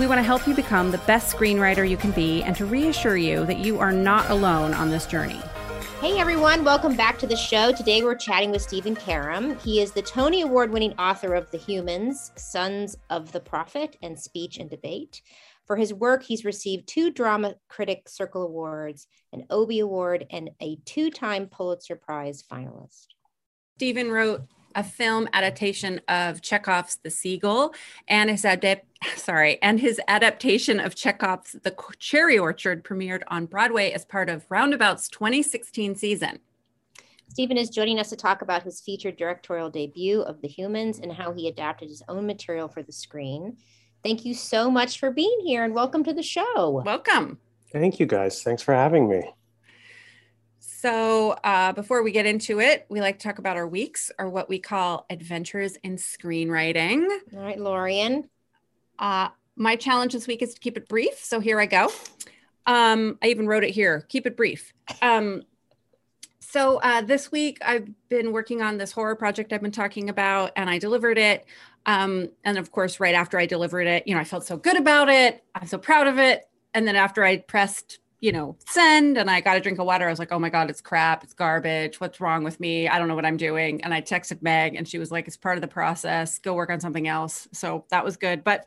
We want to help you become the best screenwriter you can be and to reassure you that you are not alone on this journey. Hey everyone, welcome back to the show. Today we're chatting with Stephen Karam. He is the Tony Award winning author of The Humans, Sons of the Prophet, and Speech and Debate. For his work, he's received two Drama Critic Circle Awards, an Obie Award, and a two time Pulitzer Prize finalist. Stephen wrote a film adaptation of Chekhov's The Seagull and his adapt sorry, and his adaptation of Chekhov's The Cherry Orchard premiered on Broadway as part of Roundabout's 2016 season. Stephen is joining us to talk about his featured directorial debut of The Humans and how he adapted his own material for the screen. Thank you so much for being here and welcome to the show. Welcome. Thank you guys. Thanks for having me. So, uh, before we get into it, we like to talk about our weeks or what we call adventures in screenwriting. All right, Lorien. Uh, my challenge this week is to keep it brief. So, here I go. Um, I even wrote it here keep it brief. Um, so, uh, this week I've been working on this horror project I've been talking about, and I delivered it. Um, and of course, right after I delivered it, you know, I felt so good about it. I'm so proud of it. And then after I pressed you know, send and I got a drink of water. I was like, oh my God, it's crap. It's garbage. What's wrong with me? I don't know what I'm doing. And I texted Meg and she was like, it's part of the process. Go work on something else. So that was good. But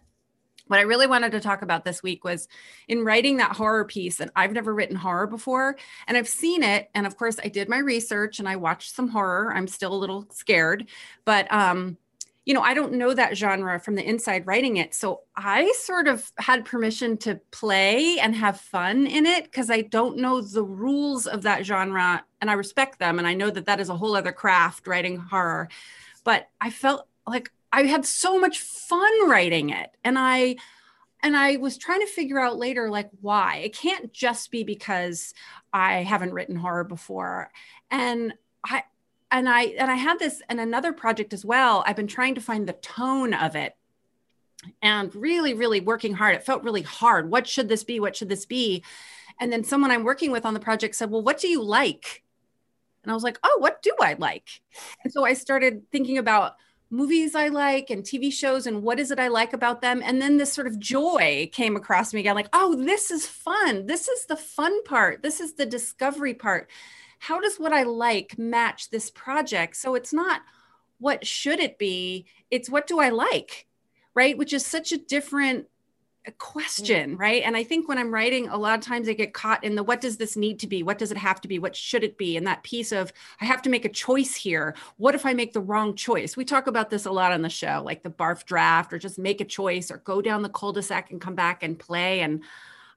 what I really wanted to talk about this week was in writing that horror piece. And I've never written horror before and I've seen it. And of course, I did my research and I watched some horror. I'm still a little scared, but, um, you know, I don't know that genre from the inside writing it. So I sort of had permission to play and have fun in it because I don't know the rules of that genre and I respect them. And I know that that is a whole other craft writing horror. But I felt like I had so much fun writing it. And I, and I was trying to figure out later, like, why. It can't just be because I haven't written horror before. And I, and I and I had this and another project as well. I've been trying to find the tone of it and really really working hard. It felt really hard. What should this be? What should this be? And then someone I'm working with on the project said, "Well, what do you like?" And I was like, "Oh, what do I like?" And so I started thinking about movies I like and TV shows and what is it I like about them. And then this sort of joy came across me again like, oh, this is fun. This is the fun part. This is the discovery part how does what I like match this project? So it's not what should it be, it's what do I like, right? Which is such a different uh, question, mm. right? And I think when I'm writing, a lot of times I get caught in the what does this need to be? What does it have to be? What should it be? And that piece of I have to make a choice here. What if I make the wrong choice? We talk about this a lot on the show, like the barf draft or just make a choice or go down the cul-de-sac and come back and play. And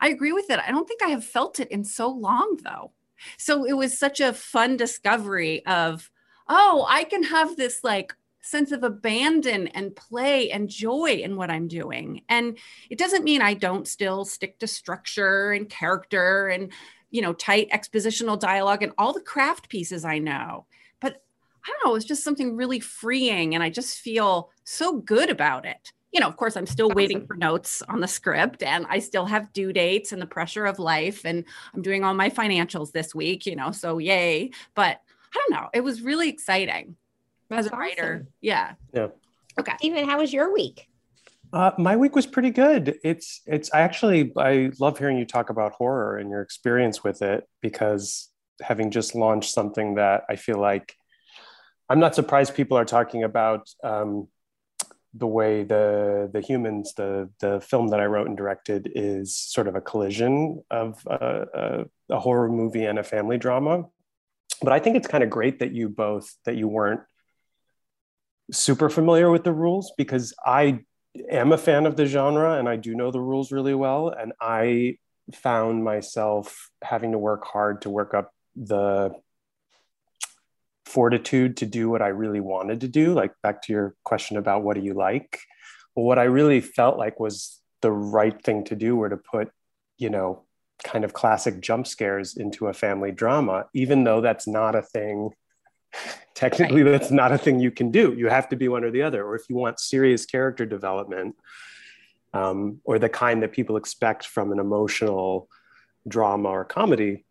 I agree with it. I don't think I have felt it in so long though. So it was such a fun discovery of, oh, I can have this like sense of abandon and play and joy in what I'm doing. And it doesn't mean I don't still stick to structure and character and, you know, tight expositional dialogue and all the craft pieces I know. But I don't know, it's just something really freeing and I just feel so good about it you know, of course, I'm still awesome. waiting for notes on the script and I still have due dates and the pressure of life. And I'm doing all my financials this week, you know, so yay. But I don't know. It was really exciting That's as a writer. Awesome. Yeah. Yeah. Okay. Stephen, how was your week? Uh, my week was pretty good. It's, it's, I actually, I love hearing you talk about horror and your experience with it because having just launched something that I feel like I'm not surprised people are talking about um, the way the the humans the the film that I wrote and directed is sort of a collision of a, a, a horror movie and a family drama. But I think it's kind of great that you both that you weren't super familiar with the rules because I am a fan of the genre and I do know the rules really well and I found myself having to work hard to work up the fortitude to do what I really wanted to do. Like back to your question about what do you like? Well, what I really felt like was the right thing to do were to put, you know, kind of classic jump scares into a family drama, even though that's not a thing. Technically, right. that's not a thing you can do. You have to be one or the other. Or if you want serious character development, um, or the kind that people expect from an emotional drama or comedy,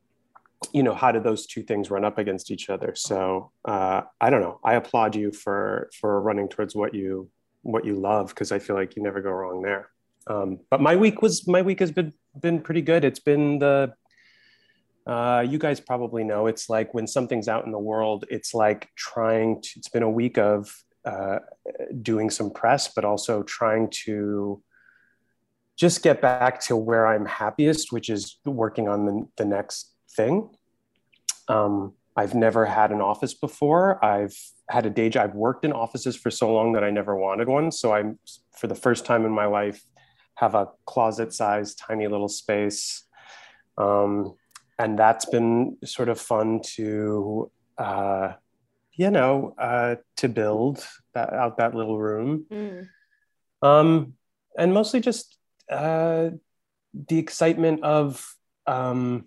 you know, how do those two things run up against each other? So uh, I don't know. I applaud you for for running towards what you what you love because I feel like you never go wrong there. Um, but my week was my week has been been pretty good. It's been the uh, you guys probably know it's like when something's out in the world, it's like trying to. It's been a week of uh, doing some press, but also trying to just get back to where I'm happiest, which is working on the, the next thing. Um, I've never had an office before. I've had a day job. I've worked in offices for so long that I never wanted one. So I'm, for the first time in my life, have a closet sized tiny little space. Um, and that's been sort of fun to, uh, you know, uh, to build that, out that little room. Mm. Um, and mostly just uh, the excitement of um,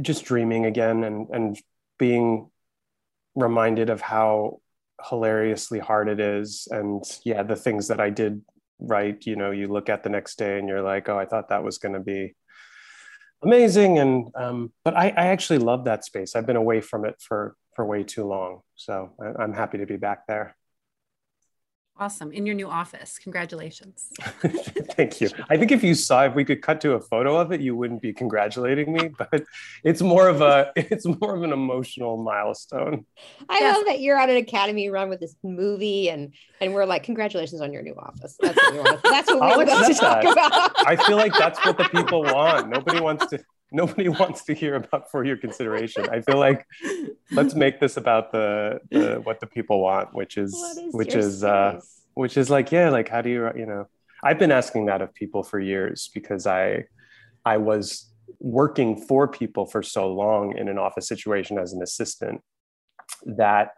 just dreaming again and, and being reminded of how hilariously hard it is. And yeah, the things that I did right you know you look at the next day and you're like oh i thought that was going to be amazing. And um, but I, I actually love that space. I've been away from it for for way too long. So I, i'm happy to be back there Awesome. In your new office. Congratulations. Thank you. I think if you saw if we could cut to a photo of it, you wouldn't be congratulating me, but it's more of a it's more of an emotional milestone. I yes. love that you're on an academy run with this movie and and we're like, congratulations on your new office. That's what we want. That's what we want to talk about. I feel like that's what the people want. Nobody wants to nobody wants to hear about for your consideration. I feel like let's make this about the, the what the people want, which is, is which is uh, which is like yeah, like how do you you know? I've been asking that of people for years because I I was working for people for so long in an office situation as an assistant that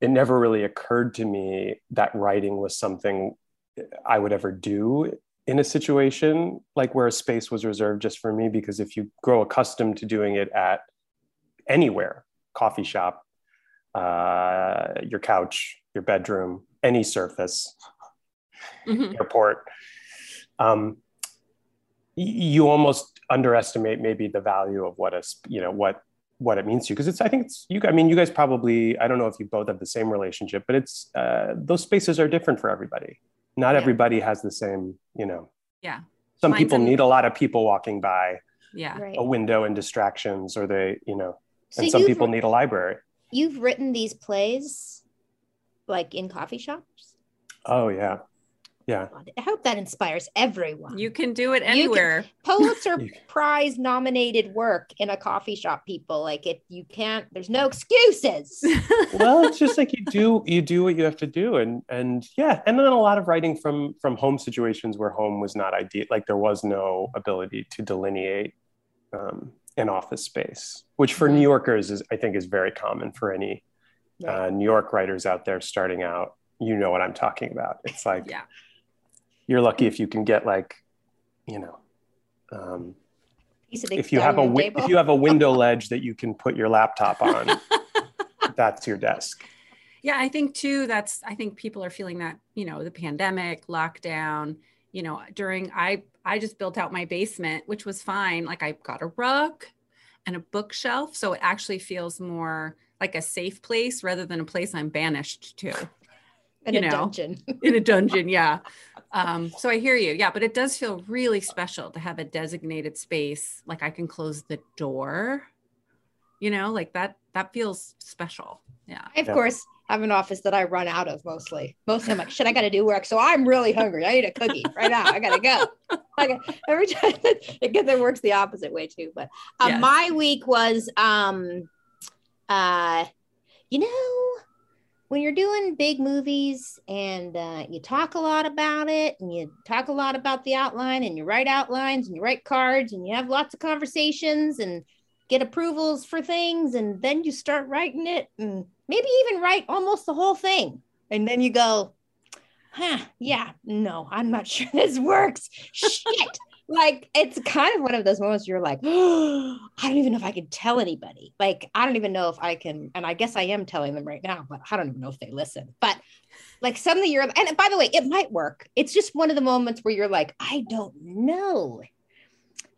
it never really occurred to me that writing was something I would ever do in a situation like where a space was reserved just for me because if you grow accustomed to doing it at anywhere coffee shop uh, your couch your bedroom any surface mm-hmm. airport um, you almost underestimate maybe the value of what a you know what what it means to you because it's i think it's you i mean you guys probably i don't know if you both have the same relationship but it's uh, those spaces are different for everybody not yeah. everybody has the same you know. Yeah. Some Mine's people need a lot of people walking by yeah. Right. a window and distractions or they you know so and some people need a library. you've written these plays like in coffee shops? Oh yeah yeah. I hope that inspires everyone. You can do it anywhere can, pulitzer prize nominated work in a coffee shop people. Like it you can't there's no excuses. Well it's just like you do you do what you have to do. And and yeah and then a lot of writing from from home situations where home was not ideal like there was no ability to delineate um, an office space which for new yorkers is i think is very common for any right. uh, new york writers out there starting out. You know what i'm talking about. It's like yeah you're lucky if you can get like, you know, um, if you have a if you have a window ledge that you can put your laptop on, that's your desk. Yeah, I think too. That's I think people are feeling that you know the pandemic lockdown. You know, during I I just built out my basement, which was fine. Like I got a rug and a bookshelf, so it actually feels more like a safe place rather than a place I'm banished to. In you a know, dungeon. in a dungeon, yeah. Um, so I hear you. Yeah, but it does feel really special to have a designated space. Like I can close the door, you know, like that, that feels special. Yeah. I, of yeah. course, have an office that I run out of mostly. Mostly I'm like, shit, I got to do work. So I'm really hungry. I need a cookie right now. I got to go. Like every time it gets, it works the opposite way too. But uh, yes. my week was, um, uh, you know, when you're doing big movies and uh, you talk a lot about it and you talk a lot about the outline and you write outlines and you write cards and you have lots of conversations and get approvals for things and then you start writing it and maybe even write almost the whole thing. And then you go huh yeah no i'm not sure this works. Shit like it's kind of one of those moments you're like, oh, I don't even know if I can tell anybody. Like, I don't even know if I can, and I guess I am telling them right now, but I don't even know if they listen. But like suddenly you're, and by the way, it might work. It's just one of the moments where you're like, I don't know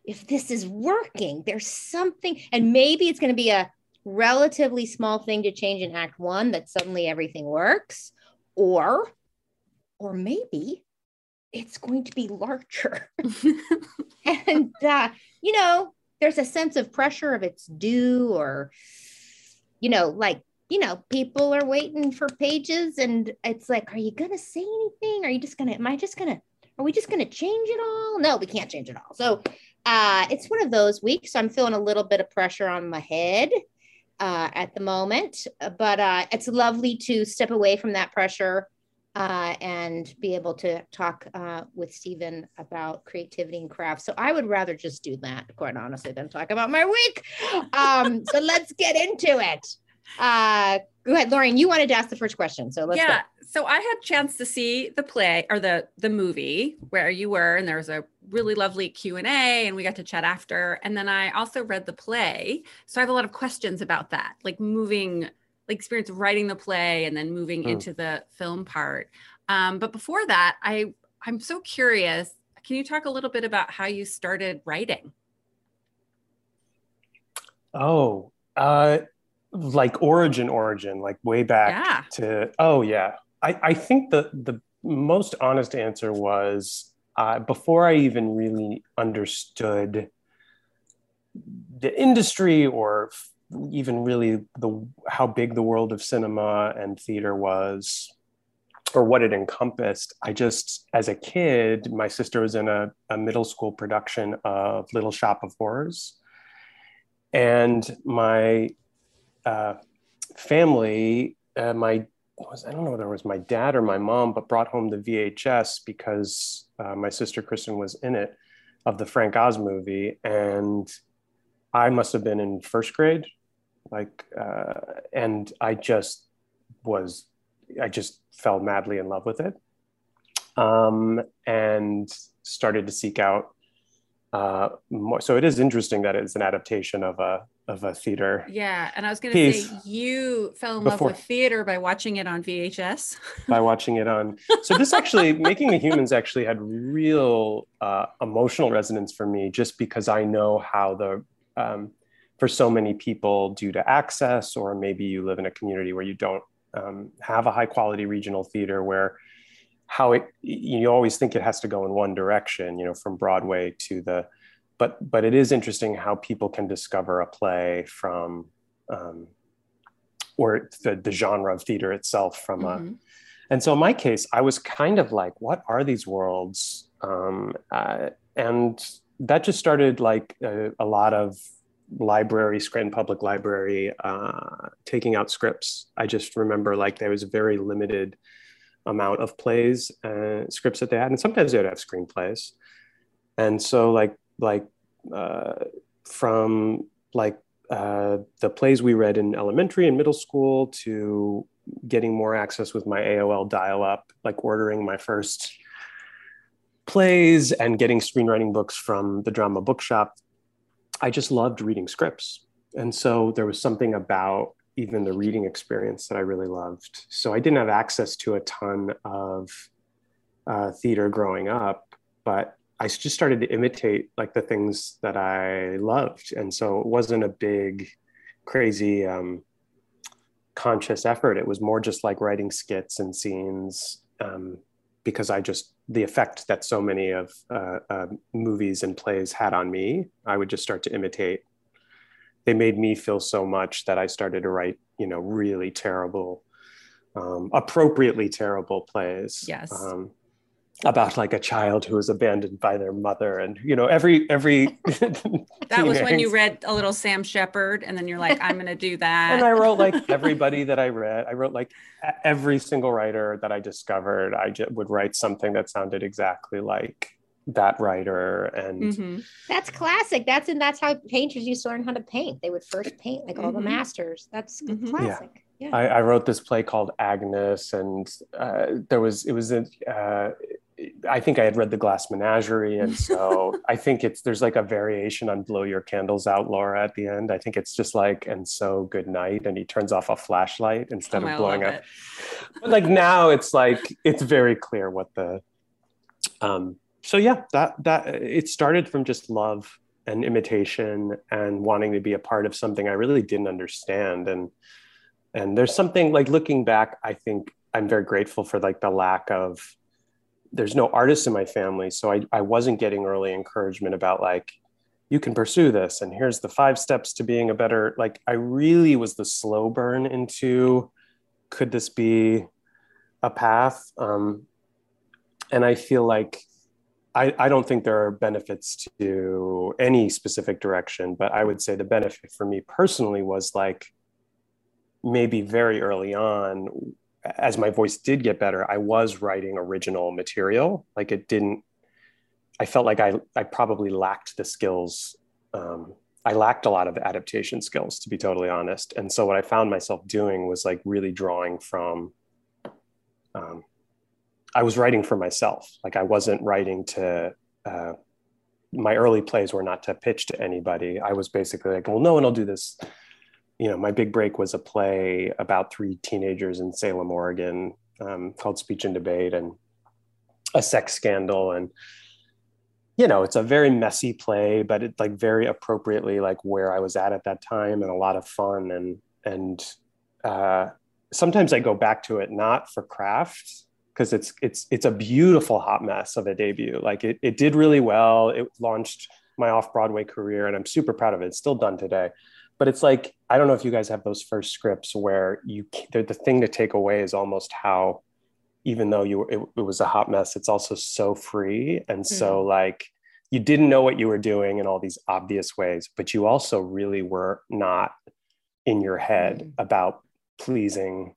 if this is working. There's something, and maybe it's going to be a relatively small thing to change in Act One that suddenly everything works, or, or maybe it's going to be larger. and, uh, you know, there's a sense of pressure of it's due or, you know, like, you know, people are waiting for pages and it's like, are you going to say anything? Are you just going to, am I just going to, are we just going to change it all? No, we can't change it all. So uh, it's one of those weeks. So I'm feeling a little bit of pressure on my head uh, at the moment, but uh, it's lovely to step away from that pressure uh, and be able to talk uh, with Stephen about creativity and craft. So I would rather just do that, quite honestly, than talk about my week. Um, so let's get into it. Uh, go ahead, Lauren. You wanted to ask the first question, so let's. Yeah. Go. So I had a chance to see the play or the the movie where you were, and there was a really lovely Q and A, and we got to chat after. And then I also read the play, so I have a lot of questions about that, like moving like experience of writing the play and then moving mm. into the film part. Um, but before that, I I'm so curious. Can you talk a little bit about how you started writing? Oh, uh, like origin, origin, like way back yeah. to. Oh yeah, I I think the the most honest answer was uh, before I even really understood the industry or even really the how big the world of cinema and theater was or what it encompassed. I just as a kid my sister was in a, a middle school production of little shop of horrors. And my uh, family uh, my was I don't know whether it was my dad or my mom, but brought home the VHS because uh, my sister Kristen was in it of the Frank Oz movie, and I must have been in first grade, like, uh, and I just was, I just fell madly in love with it, um, and started to seek out uh, more. So it is interesting that it's an adaptation of a of a theater. Yeah, and I was going to say you fell in before, love with theater by watching it on VHS. by watching it on. So this actually making the humans actually had real uh, emotional resonance for me, just because I know how the um, for so many people due to access, or maybe you live in a community where you don't um, have a high quality regional theater where how it you always think it has to go in one direction, you know, from Broadway to the but but it is interesting how people can discover a play from um, or the, the genre of theater itself from mm-hmm. a and so in my case i was kind of like what are these worlds um, uh, and that just started like a, a, lot of library scranton public library uh, taking out scripts. I just remember like there was a very limited amount of plays uh, scripts that they had and sometimes they would have screenplays. And so like like uh, from like uh, the plays we read in elementary and middle school to getting more access with my AOL dial up, like ordering my first plays and getting screenwriting books from the drama bookshop. I just loved reading scripts. And so there was something about even the reading experience that I really loved. So I didn't have access to a ton of uh, theater growing up, but I just started to imitate like the things that I loved. And so it wasn't a big, crazy, um, conscious effort. It was more just like writing skits and scenes um, because I just, the effect that so many of uh, uh, movies and plays had on me, I would just start to imitate. They made me feel so much that I started to write, you know, really terrible, um, appropriately terrible plays. Yes. Um, about like a child who was abandoned by their mother and you know every every that was when you read a little sam shepard and then you're like i'm going to do that and i wrote like everybody that i read i wrote like every single writer that i discovered i just would write something that sounded exactly like that writer and mm-hmm. that's classic that's and that's how painters used to learn how to paint they would first paint like all mm-hmm. the masters that's mm-hmm. classic yeah. yeah. I, I, wrote this play called agnes and uh, there was it was a uh, I think I had read the Glass Menagerie, and so I think it's there's like a variation on "Blow Your Candles Out, Laura" at the end. I think it's just like "and so good night," and he turns off a flashlight instead oh, of blowing up. But like now, it's like it's very clear what the. Um, so yeah, that that it started from just love and imitation and wanting to be a part of something I really didn't understand, and and there's something like looking back, I think I'm very grateful for like the lack of there's no artists in my family so I, I wasn't getting early encouragement about like you can pursue this and here's the five steps to being a better like i really was the slow burn into could this be a path? Um, and i feel like I, I don't think there are benefits to any specific direction but i would say the benefit for me personally was like maybe very early on as my voice did get better, I was writing original material. Like it didn't, I felt like I, I probably lacked the skills. Um, I lacked a lot of adaptation skills, to be totally honest. And so what I found myself doing was like really drawing from, um, I was writing for myself. Like I wasn't writing to, uh, my early plays were not to pitch to anybody. I was basically like, well, no one will do this you know, my big break was a play about three teenagers in Salem, Oregon, um, called Speech and Debate, and a sex scandal. And you know, it's a very messy play, but it's like very appropriately like where I was at at that time, and a lot of fun. And and uh, sometimes I go back to it not for craft because it's it's it's a beautiful hot mess of a debut. Like it it did really well. It launched my off Broadway career, and I'm super proud of it. It's still done today but it's like i don't know if you guys have those first scripts where you the, the thing to take away is almost how even though you it, it was a hot mess it's also so free and mm-hmm. so like you didn't know what you were doing in all these obvious ways but you also really were not in your head mm-hmm. about pleasing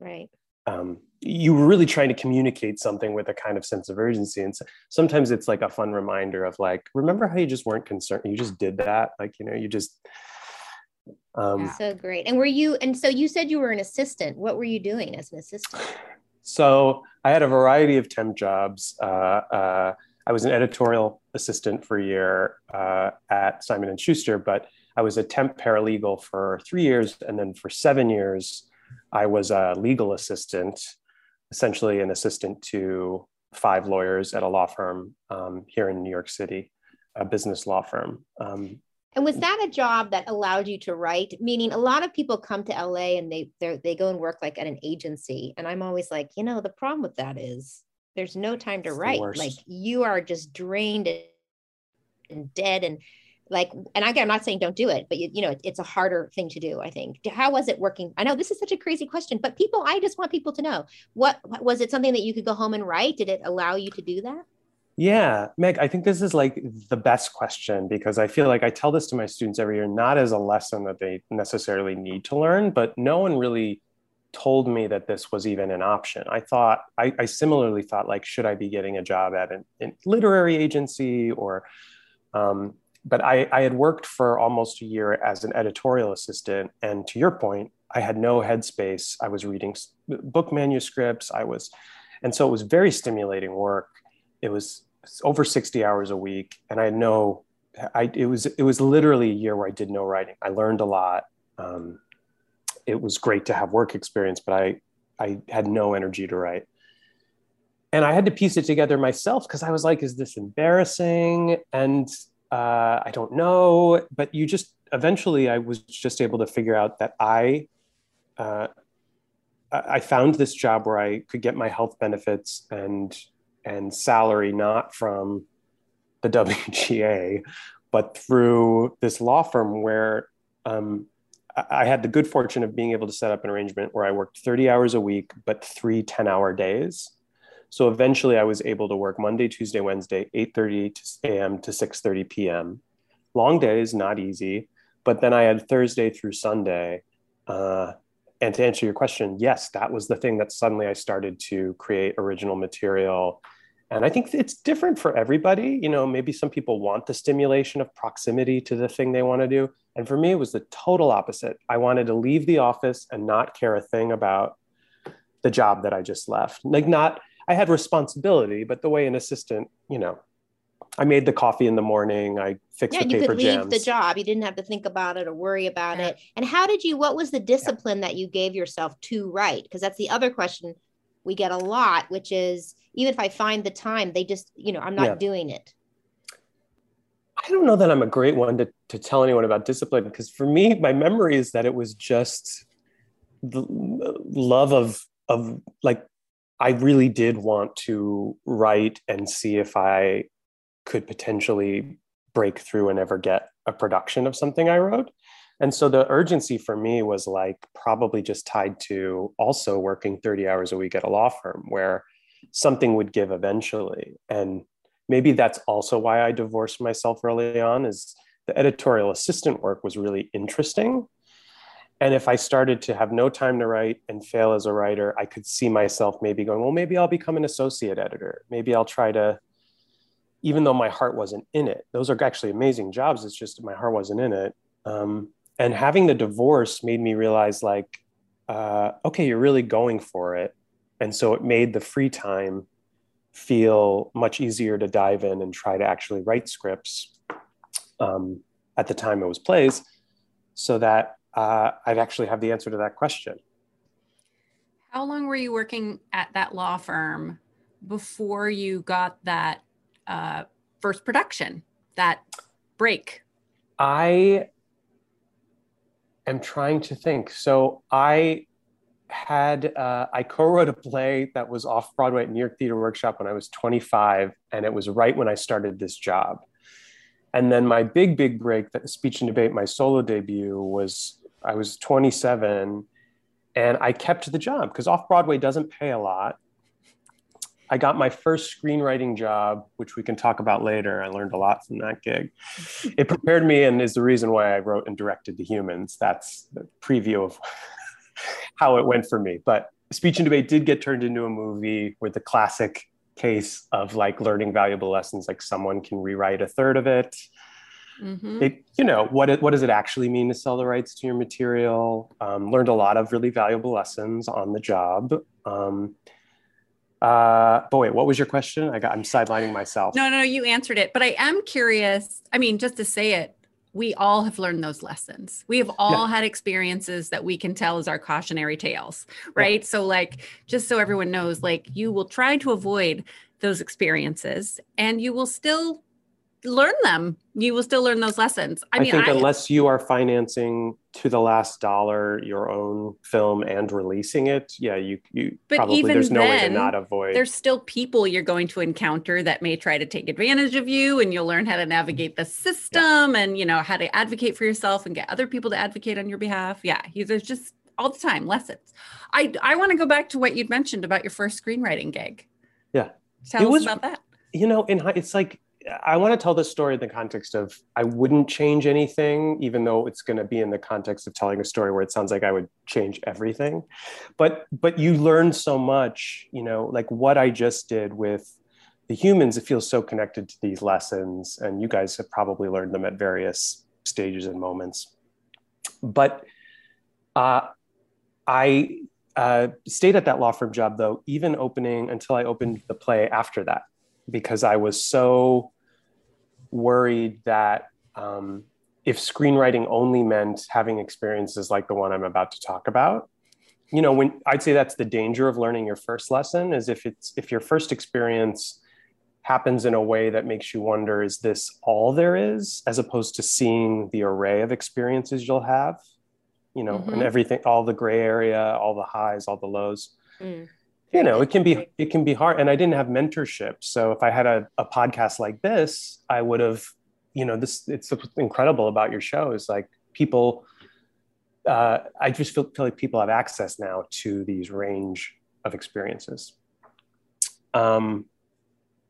right um, you were really trying to communicate something with a kind of sense of urgency and so, sometimes it's like a fun reminder of like remember how you just weren't concerned you just did that like you know you just um, so great. And were you, and so you said you were an assistant. What were you doing as an assistant? So I had a variety of temp jobs. Uh, uh, I was an editorial assistant for a year uh, at Simon and Schuster, but I was a temp paralegal for three years, and then for seven years, I was a legal assistant, essentially an assistant to five lawyers at a law firm um, here in New York City, a business law firm. Um, and was that a job that allowed you to write? Meaning, a lot of people come to LA and they they go and work like at an agency, and I'm always like, you know, the problem with that is there's no time to it's write. Like you are just drained and dead, and like, and again, I'm not saying don't do it, but you, you know, it's a harder thing to do. I think. How was it working? I know this is such a crazy question, but people, I just want people to know what was it something that you could go home and write? Did it allow you to do that? Yeah, Meg, I think this is like the best question because I feel like I tell this to my students every year, not as a lesson that they necessarily need to learn, but no one really told me that this was even an option. I thought, I, I similarly thought, like, should I be getting a job at an, an literary agency or, um, but I, I had worked for almost a year as an editorial assistant. And to your point, I had no headspace. I was reading book manuscripts. I was, and so it was very stimulating work. It was over 60 hours a week. And i know i it was it was literally a year where i did no writing. I learned a lot. Um, it was great to have work experience but i i had no energy to write. And i had to piece it together myself because i was like is this embarrassing? And uh, i don't know. But you just eventually i was just able to figure out that i uh, i found this job where i could get my health benefits and and salary not from the WGA, but through this law firm where um, I had the good fortune of being able to set up an arrangement where I worked 30 hours a week, but three 10 hour days. So eventually I was able to work Monday, Tuesday, Wednesday, 8.30 a.m. to 6.30 p.m. Long days, not easy. But then I had Thursday through Sunday. Uh, and to answer your question, yes, that was the thing that suddenly I started to create original material and I think it's different for everybody. You know, maybe some people want the stimulation of proximity to the thing they want to do. And for me, it was the total opposite. I wanted to leave the office and not care a thing about the job that I just left. Like, not, I had responsibility, but the way an assistant, you know, I made the coffee in the morning. I fixed yeah, the you paper could leave jams. the job. You didn't have to think about it or worry about Yeah. it. And how did you? What was the discipline that you gave yourself to write? Because that's the other question we get a lot, which is even if I find the time, they just, you know, I'm not Yeah. doing it. I don't know that I'm a great one to, to tell anyone about discipline because for me, my memory is that it was just the love of of like I really did want to write and see if I could potentially break through and ever get a production of something I wrote. And so the urgency for me was like probably just tied to also working 30 hours a week at a law firm where something would give eventually. And maybe that's also why I divorced myself early on is the editorial assistant work was really interesting. And if I started to have no time to write and fail as a writer, I could see myself maybe going, well, maybe I'll become an associate editor. Maybe I'll try to, even though my heart wasn't in it. Those are actually amazing jobs. It's just my heart wasn't in it. Um, and having the divorce made me realize, like, uh, okay, you're really going for it. And so it made the free time feel much easier to dive in and try to actually write scripts. Um, at the time, it was plays, so that uh, I'd actually have the answer to that question. How long were you working at that law firm before you got that uh, first production, that break? I am trying to think. So I had uh, I co-wrote a play that was off Broadway at New York Theater Workshop when I was 25, and it was right when I started this job. And then my big, big break, that speech and debate, my solo debut was I was 27, and I kept the job because off Broadway doesn't pay a lot. I got my first screenwriting job, which we can talk about later. I learned a lot from that gig. It prepared me and is the reason why I wrote and directed The Humans. That's the preview of how it went for me. But Speech and Debate did get turned into a movie with the classic case of like learning valuable lessons, like someone can rewrite a third of it. Mhm. It, you know, what, it, what does it actually mean to sell the rights to your material? Um, learned a lot of really valuable lessons on the job. Um, uh, but wait, what was your question? I got, I'm sidelining myself. No, no, you answered it. But I am curious. I mean, just to say it, we all have learned those lessons. We have all had experiences that we can tell as our cautionary tales, right? So, like, just so everyone knows, like, you will try to avoid those experiences and you will still learn them. You will still learn those lessons. I, I, mean, think I, unless you are financing to the last dollar your own film and releasing it, yeah, you you But probably even there's no way to then, not avoid. there's still people you're going to encounter that may try to take advantage of you and you'll learn how to navigate the system and you know how to advocate for yourself and get other people to advocate on your behalf yeah there's just all the time lessons i i want to go back to what you'd mentioned about your first screenwriting gig Yeah. tell It us was- about that you know, in it's like I want to tell this story in the context of I wouldn't change anything, even though it's going to be in the context of telling a story where it sounds like I would change everything. But but you learn so much, you know, like what I just did with the humans. It feels so connected to these lessons, and you guys have probably learned them at various stages and moments. But uh, I uh, stayed at that law firm job though, even opening until I opened the play after that because I was so worried that um, if screenwriting only meant having experiences like the one I'm about to talk about, you know, when I'd say that's the danger of learning your first lesson is if it's if your first experience happens in a way that makes you wonder, is this all there is, as opposed to seeing the array of experiences you'll have, you know, and Mhm. everything, all the gray area, all the highs, all the lows Mm. You know it can be it can be hard and i didn't have mentorship. So if i had a, a podcast like this i would have you know this it's incredible about your show is like people uh, i just feel, feel like people have access now to these range of experiences. Um,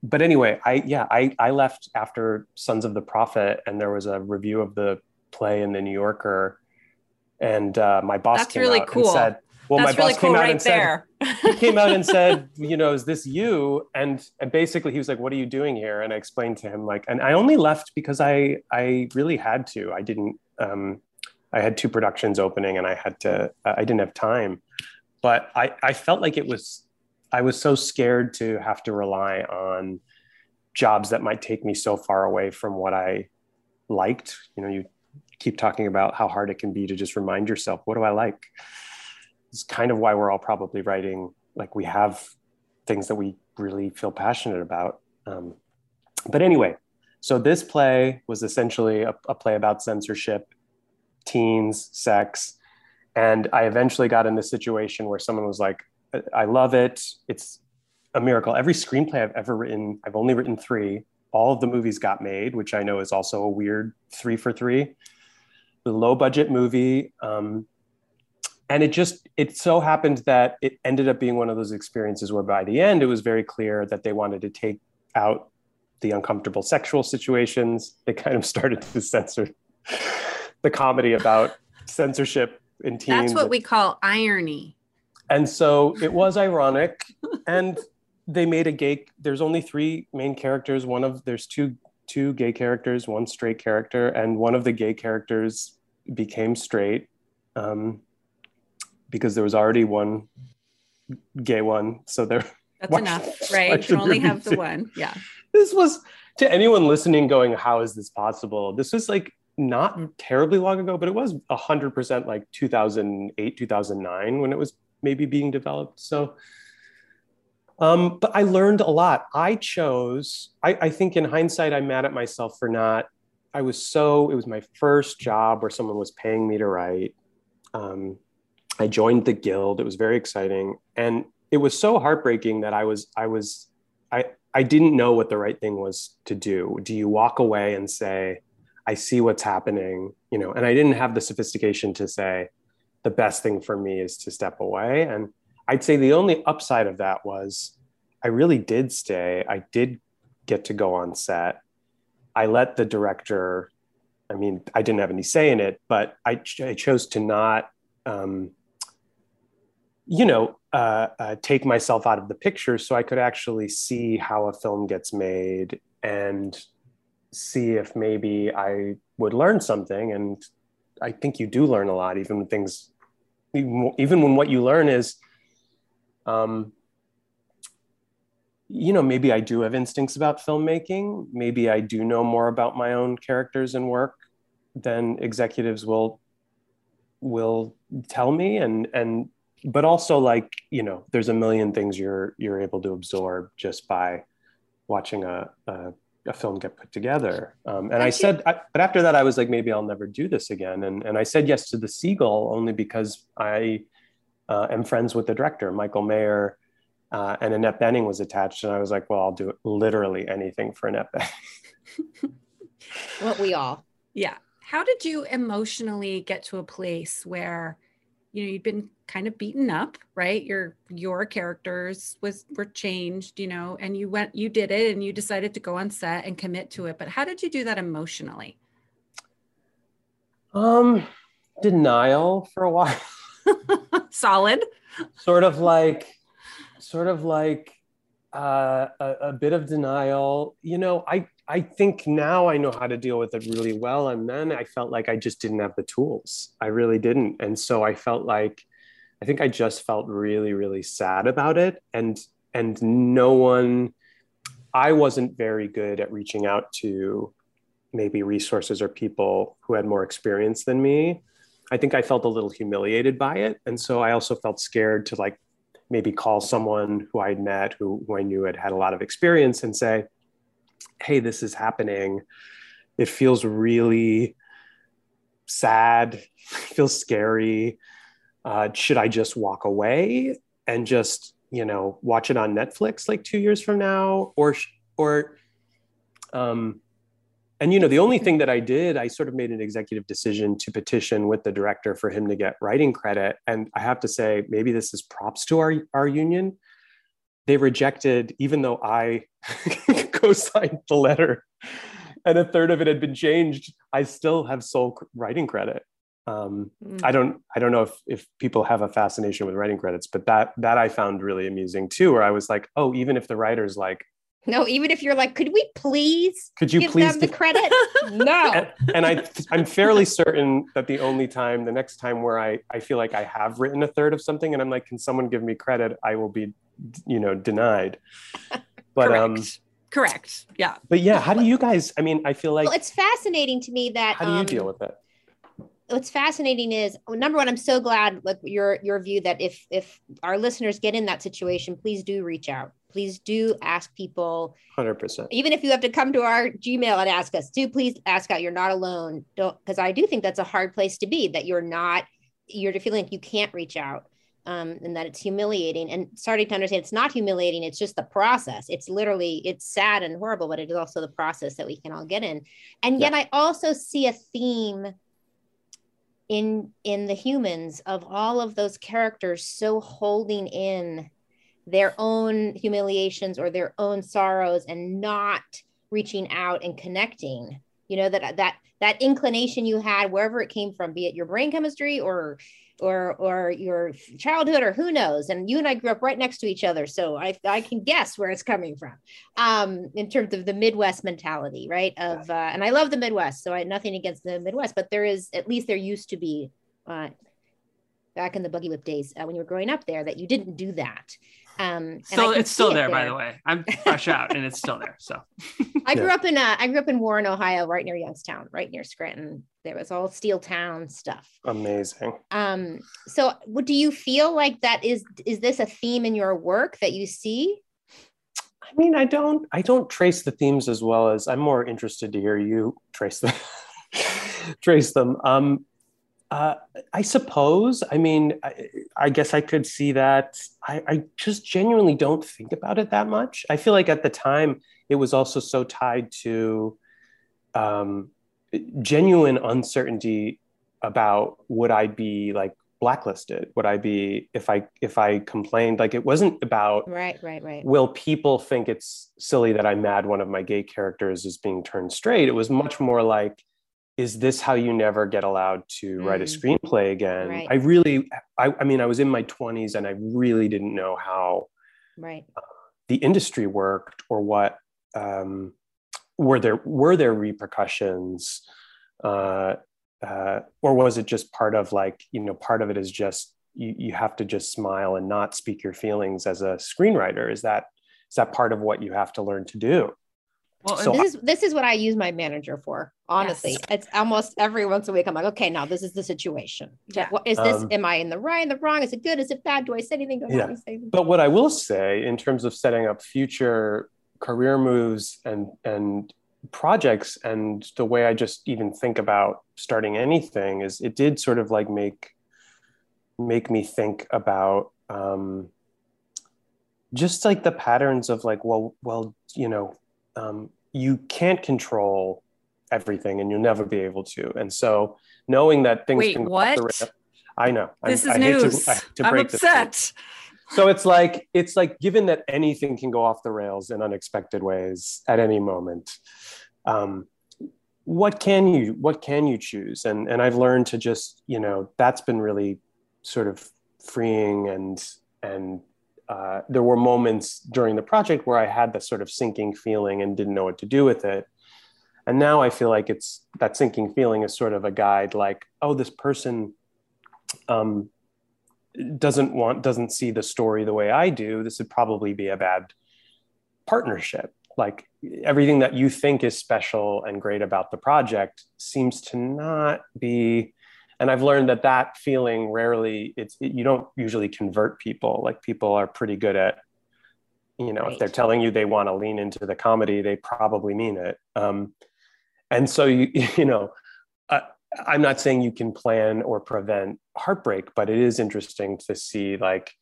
but anyway i yeah I, I left after sons of the prophet and there was a review of the play in the new yorker and uh, my boss That's came really out and cool. said well that's my really boss cool came out right and said he came out and said, you know, is this you? And, and basically he was like, what are you doing here? And I explained to him like, and I only left because I, I really had to, I didn't, um, I had two productions opening and I had to, I didn't have time, but I, I felt like it was I was so scared to have to rely on jobs that might take me so far away from what I liked. You know, you keep talking about how hard it can be to just remind yourself, what do I like? It's kind of why we're all probably writing, like we have things that we really feel passionate about. Um, but anyway, so this play was essentially a, a play about censorship, teens, sex. And I eventually got in this situation where someone was like, I love it. It's a miracle. Every screenplay I've ever written, I've only written three. All of the movies got made, which I know is also a weird three for three. The low budget movie. Um, and it just, it so happened that it ended up being one of those experiences where by the end, it was very clear that they wanted to take out the uncomfortable sexual situations. They kind of started to censor the comedy about censorship in teens. That's what we call irony. And so it was ironic. and they made a gay, there's only three main characters. One of, there's two, two gay characters, one straight character, and one of the gay characters became straight um, because there was already one gay one. So there, that's why, enough, right? You only have the one. Yeah. This was to anyone listening going, how is this possible? This was like not terribly long ago, but it was 100% like 2008, 2009 when it was maybe being developed. So, um, but I learned a lot. I chose, I, I think in hindsight, I'm mad at myself for not, I was so, it was my first job where someone was paying me to write. Um, I joined the guild. It was very exciting. And it was so heartbreaking that I was, I was, I, I didn't know what the right thing was to do. Do you walk away and say, I see what's happening, you know, and I didn't have the sophistication to say the best thing for me is to step away. And I'd say the only upside of that was I really did stay. I did get to go on set. I let the director, I mean, I didn't have any say in it, but I, ch- I chose to not, um, you know, uh, uh, take myself out of the picture so I could actually see how a film gets made and see if maybe I would learn something. And I think you do learn a lot, even when things, even when what you learn is, um, you know, maybe I do have instincts about filmmaking. Maybe I do know more about my own characters and work than executives will will tell me and and but also like you know there's a million things you're you're able to absorb just by watching a, a a film get put together. Um, and I said, I, but after that, I was like, maybe I'll never do this again. And, and I said yes to The Seagull only because I uh, am friends with the director, Michael Mayer, uh, and Annette Bening was attached. And I was like, well, I'll do literally anything for Annette Bening. what we all. Yeah. How did you emotionally get to a place where you know you'd been kind of beaten up right? Your your characters was were changed you know and you went you did it and you decided to go on set and commit to it. But how did you do that emotionally? Um denial for a while. Solid. Sort of like sort of like uh, a, a bit of denial you know i I think now I know how to deal with it really well. And then I felt like I just didn't have the tools. I really didn't. And so I felt like I think I just felt really, really sad about it. And and no one I wasn't very good at reaching out to maybe resources or people who had more experience than me. I think I felt a little humiliated by it. And so I also felt scared to like maybe call someone who I'd met who, who I knew had had a lot of experience and say, hey, this is happening. It feels really sad, feels scary. Uh, should I just walk away and just, you know, watch it on Netflix like two years from now? Or, or, um, and you know the only thing that i did i sort of made an executive decision to petition with the director for him to get writing credit. And i have to say maybe this is props to our, our union. They rejected even though i co-signed the letter and a third of it had been changed i still have sole writing credit. Um, mm. i don't i don't know if, if people have a fascination with writing credits but that that i found really amusing too where i was like oh even if the writer's like no, even if you're like, could we please could you give please them the credit? no. And, and, I I'm fairly certain that the only time, the next time where I, I feel like I have written a third of something and I'm like, can someone give me credit? I will be you know denied but Correct. um Correct. Yeah. but yeah how do you guys i mean i feel like well, it's fascinating to me that how do you um, deal with it what's fascinating is well, number one i'm so glad like your your view that if if our listeners get in that situation please do reach out please do ask people. 100% even if you have to come to our gmail and ask us do please ask out you're not alone. Don't because i do think that's a hard place to be that you're not you're feeling like you can't reach out um, and that it's humiliating. And starting to understand it's not humiliating it's just the process. It's literally it's sad and horrible but it is also the process that we can all get in. And yet i also see a theme in in the humans of all of those characters so holding in their own humiliations or their own sorrows and not reaching out and connecting you know that that that inclination you had wherever it came from be it your brain chemistry or or or your childhood or who knows. And you and i grew up right next to each other so i i can guess where it's coming from um in terms of the midwest mentality right? Of uh, and i love the midwest so i nothing against the midwest but there is at least there used to be uh back in the buggy whip days uh, when you were growing up there that you didn't do that um and I Still, it's still see it there, by the way. I'm fresh out, and it's still there. So I grew Yeah. up in uh, I grew up in Warren, Ohio, right near Youngstown, right near Scranton. There was all steel town stuff. amazing Um, so what do you feel like that is is this a theme in your work that you see? I mean, I don't I don't trace the themes as well as I'm more interested to hear you trace them. trace them. Um, uh, I suppose. I mean, I, I guess I could see that. I, I just genuinely don't think about it that much. I feel like at the time it was also so tied to um, genuine uncertainty about would I be like blacklisted? Would I be if I if I complained? Like it wasn't about Right, right, right. will people think it's silly that I'm mad one of my gay characters is being turned straight? It was much more like, is this how you never get allowed to write a Mm. screenplay again? Right. I really, I, I mean, I was in my 20s and I really didn't know how Right. the industry worked or what um, were there were there repercussions uh, uh, or was it just part of like you know part of it is just you, you have to just smile and not speak your feelings as a screenwriter is that is that part of what you have to learn to do well, So This is this is what I use my manager for. Honestly, Yes. it's almost every once a week. I'm like, okay, now this is the situation. Yeah. What is this? Um, am I in the right, in the wrong? Is it good? Is it bad? Do I say anything? Do I Yeah. say anything? but what i will say in terms of setting up future career moves and and projects and the way i just even think about starting anything is it did sort of like make make me think about um just like the patterns of like well well you know um you can't control everything and you'll never be able to and so knowing that things Wait, can go off the what? rail- i know I- This is I hate to- news. I hate to I'm break this to upset. so it's like it's like given that anything can go off the rails in unexpected ways at any moment um, what can you what can you choose and and i've learned to just you know that's been really sort of freeing and and uh, there were moments during the project where i had this sort of sinking feeling and didn't know what to do with it and now i feel like it's that sinking feeling is sort of a guide like oh this person um, doesn't want doesn't see the story the way I do, this would probably be a bad partnership. Like everything that you think is special and great about the project seems to not be. And I've learned that that feeling rarely it's it, you don't usually convert people. Like people are pretty good at, you know, if they're telling you they want to lean into the comedy, they probably mean it. Um, and so you you know, uh, I'm not saying you can plan or prevent heartbreak, but it is interesting to see like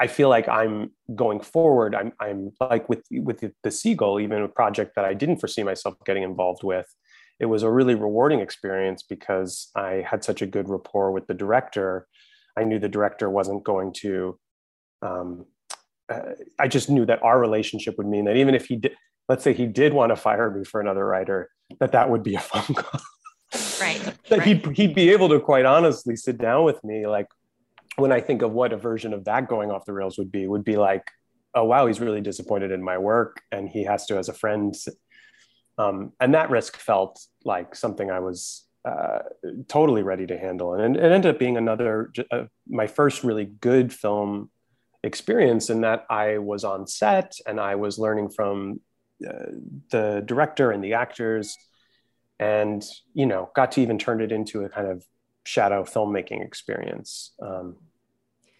I feel like I'm going forward. I'm I'm like with with the Seagull, even a project that I didn't foresee myself getting involved with. It was a really rewarding experience because I had such a good rapport with the director. I knew the director wasn't going to. Um, uh, I just knew that our relationship would mean that even if he did, let's say he did want to fire me for another writer, that that would be a phone call. Right, that right. he'd, he'd be able to quite honestly sit down with me like when i think of what a version of that going off the rails would be would be like oh wow he's really disappointed in my work and he has to as a friend um, and that risk felt like something i was uh, totally ready to handle. And it ended up being another uh, my first really good film experience in that I was on set and I was learning from uh, the director and the actors and you know got to even turn it into a kind of shadow filmmaking experience. Um,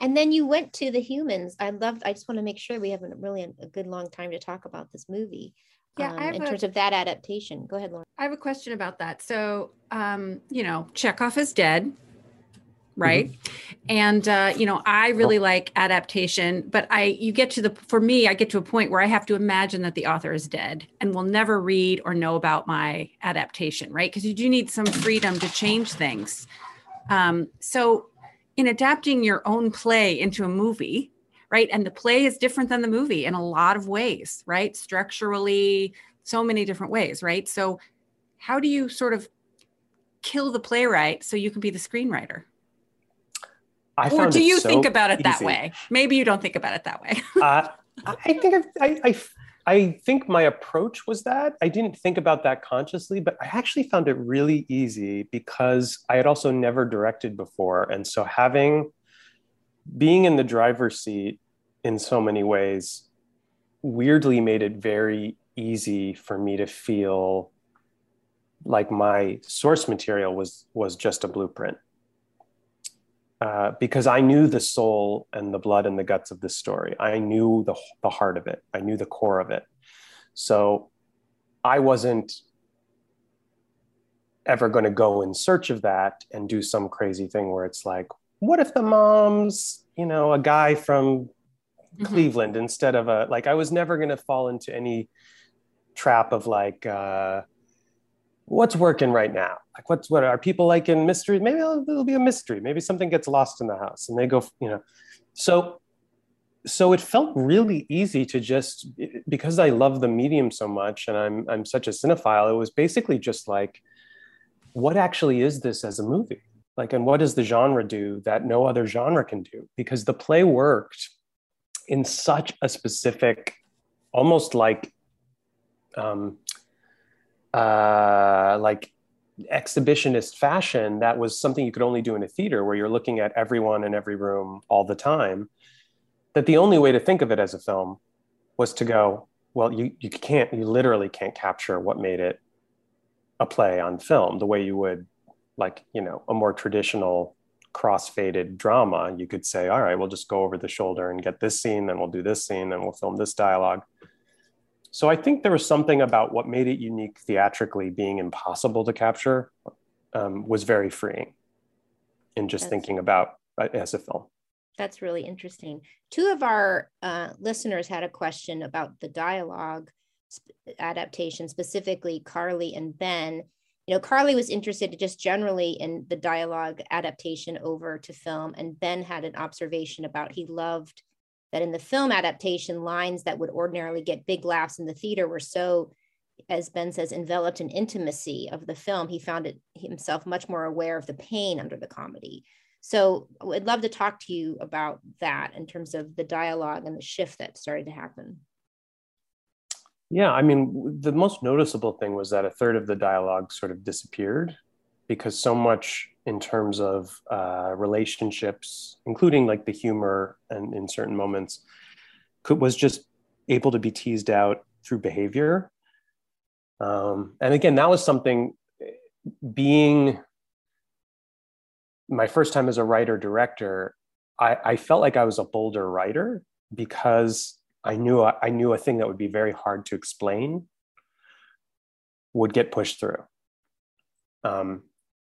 and then you went to the humans. I loved i just want to make sure we have a really a good long time to talk about this movie yeah um, in a, terms of that adaptation go ahead Lorien. I have a question about that. So um, you know chekhov is dead right? Mm-hmm. and uh, you know i really oh. like adaptation but i you get to the for me i get to a point where i have to imagine that the author is dead and will never read or know about my adaptation right? Because you do need some freedom to change things. Um, so in adapting your own play into a movie right and the play is different than the movie in a lot of ways right structurally so many different ways right so how do you sort of kill the playwright so you can be the screenwriter I or do you so think about it easy. that way? Maybe you don't think about it that way. uh, I think I, I, I think my approach was that I didn't think about that consciously, but I actually found it really easy because I had also never directed before, and so having being in the driver's seat in so many ways weirdly made it very easy for me to feel like my source material was was just a blueprint uh, because I knew the soul and the blood and the guts of this story. I knew the, the heart of it. I knew the core of it. So I wasn't ever going to go in search of that and do some crazy thing where it's like, what if the mom's, you know, a guy from mm-hmm. Cleveland instead of a, like, I was never going to fall into any trap of like, uh, what's working right now? Like what's what are people like in mystery? Maybe it'll, it'll, be a mystery. Maybe something gets lost in the house and they go you know. So so it felt really easy to just because i love the medium so much and i'm i'm such a cinephile it was basically just like what actually is this as a movie like and what does the genre do that no other genre can do? Because the play worked in such a specific almost like um, uh, like exhibitionist fashion that was something you could only do in a theater where you're looking at everyone in every room all the time that the only way to think of it as a film was to go well you, you can't you literally can't capture what made it a play on film the way you would like you know a more traditional cross-faded drama you could say all right we'll just go over the shoulder and get this scene then we'll do this scene then we'll film this dialogue so I think there was something about what made it unique theatrically being impossible to capture um, was very freeing in just that's, thinking about uh, as a film. That's really interesting. Two of our uh, listeners had a question about the dialogue adaptation, specifically Carly and Ben. You know, Carly was interested just generally in the dialogue adaptation over to film, and Ben had an observation about he loved that in the film adaptation, lines that would ordinarily get big laughs in the theater were so, as Ben says, enveloped in intimacy of the film. He found it himself much more aware of the pain under the comedy. So I'd love to talk to you about that in terms of the dialogue and the shift that started to happen. Yeah, I mean, the most noticeable thing was that a third of the dialogue sort of disappeared because so much in terms of uh, relationships, including like the humor and in certain moments, could, was just able to be teased out through behavior. Um, and again, that was something being my first time as a writer director, I, I felt like I was a bolder writer because I knew I knew a thing that would be very hard to explain would get pushed through. Um,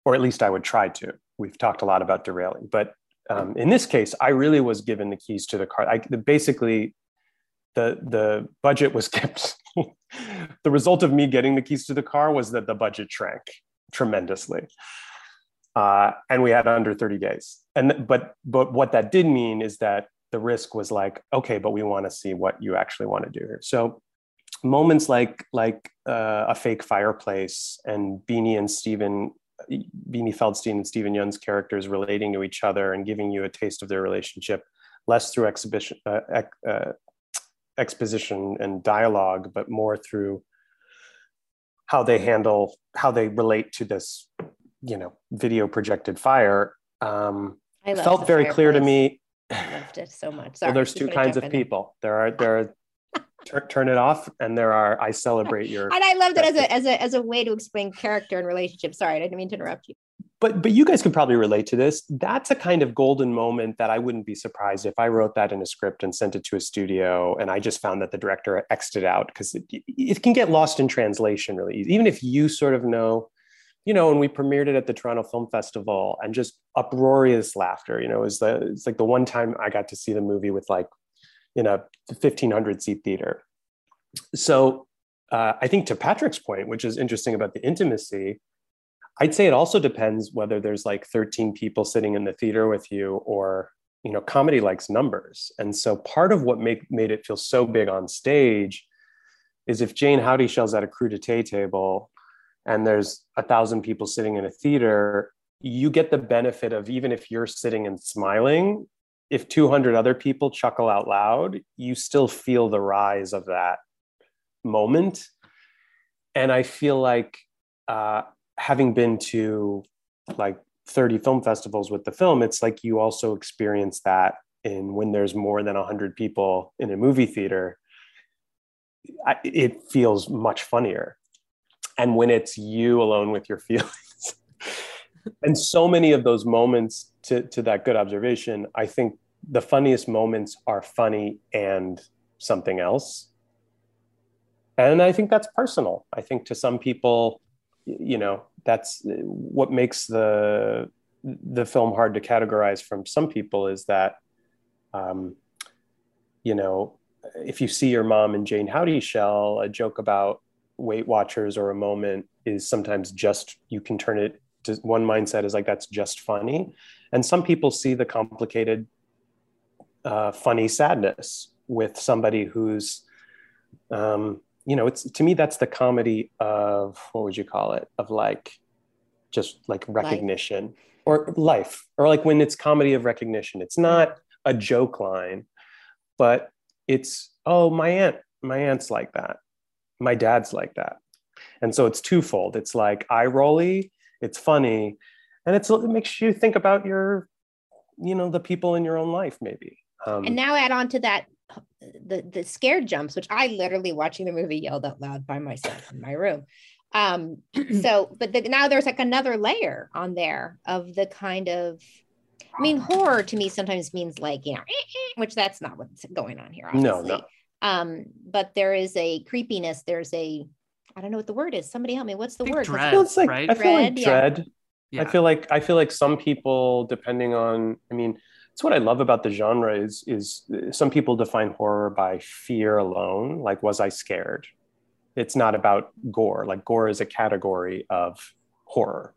or at least I would try to. We've talked a lot about derailing, but um, in this case, I really was given the keys to the car. I, basically, the the budget was kept. the result of me getting the keys to the car was that the budget shrank tremendously, uh, and we had under thirty days. And but but what that did mean is that the risk was like, okay, but we want to see what you actually want to do here. So moments like like uh, a fake fireplace and Beanie and Steven Beanie Feldstein and Steven Yeun's characters relating to each other and giving you a taste of their relationship, less through exhibition, uh, uh, exposition and dialogue, but more through how they handle, how they relate to this, you know, video projected fire. Um, felt very clear to me. I loved it so much. Sorry, well, there's two kinds of people. There are there are tur- turn it off, and there are I celebrate your. And I loved it as a as a as a way to explain character and relationship. Sorry, I didn't mean to interrupt you. But but you guys could probably relate to this. That's a kind of golden moment that I wouldn't be surprised if I wrote that in a script and sent it to a studio, and I just found that the director xed it out because it, it can get lost in translation really easy. Even if you sort of know you know, and we premiered it at the Toronto Film Festival and just uproarious laughter, you know, it was the, it's like the one time I got to see the movie with like in a 1500 seat theater. So uh, I think to Patrick's point, which is interesting about the intimacy, I'd say it also depends whether there's like 13 people sitting in the theater with you or, you know, comedy likes numbers. And so part of what make, made it feel so big on stage is if Jayne Houdyshell's at a crudité table and there's a thousand people sitting in a theater, you get the benefit of even if you're sitting and smiling, if 200 other people chuckle out loud, you still feel the rise of that moment. And I feel like uh, having been to like 30 film festivals with the film, it's like you also experience that in when there's more than 100 people in a movie theater, I, it feels much funnier and when it's you alone with your feelings. and so many of those moments, to, to that good observation, I think the funniest moments are funny and something else. And I think that's personal. I think to some people, you know, that's what makes the the film hard to categorize from some people is that, um, you know, if you see your mom and Jayne Houdyshell, a joke about Weight Watchers or a moment is sometimes just you can turn it to one mindset is like that's just funny, and some people see the complicated, uh, funny sadness with somebody who's, um, you know, it's to me that's the comedy of what would you call it of like, just like recognition life. or life or like when it's comedy of recognition. It's not a joke line, but it's oh my aunt my aunt's like that my dad's like that. And so it's twofold. It's like eye rolly it's funny and it's it makes you think about your you know the people in your own life maybe. Um, and now add on to that the the scared jumps which i literally watching the movie yelled out loud by myself in my room. Um so but the, now there's like another layer on there of the kind of i mean horror to me sometimes means like you know which that's not what's going on here obviously. no no um but there is a creepiness there's a i don't know what the word is. Somebody help me. What's the word dread, well, like, right? i feel like Dread, yeah. Yeah. i feel like i feel like some people depending on i mean it's what i love about the genre is is some people define horror by fear alone like was i scared? It's not about gore. Like gore is a category of horror.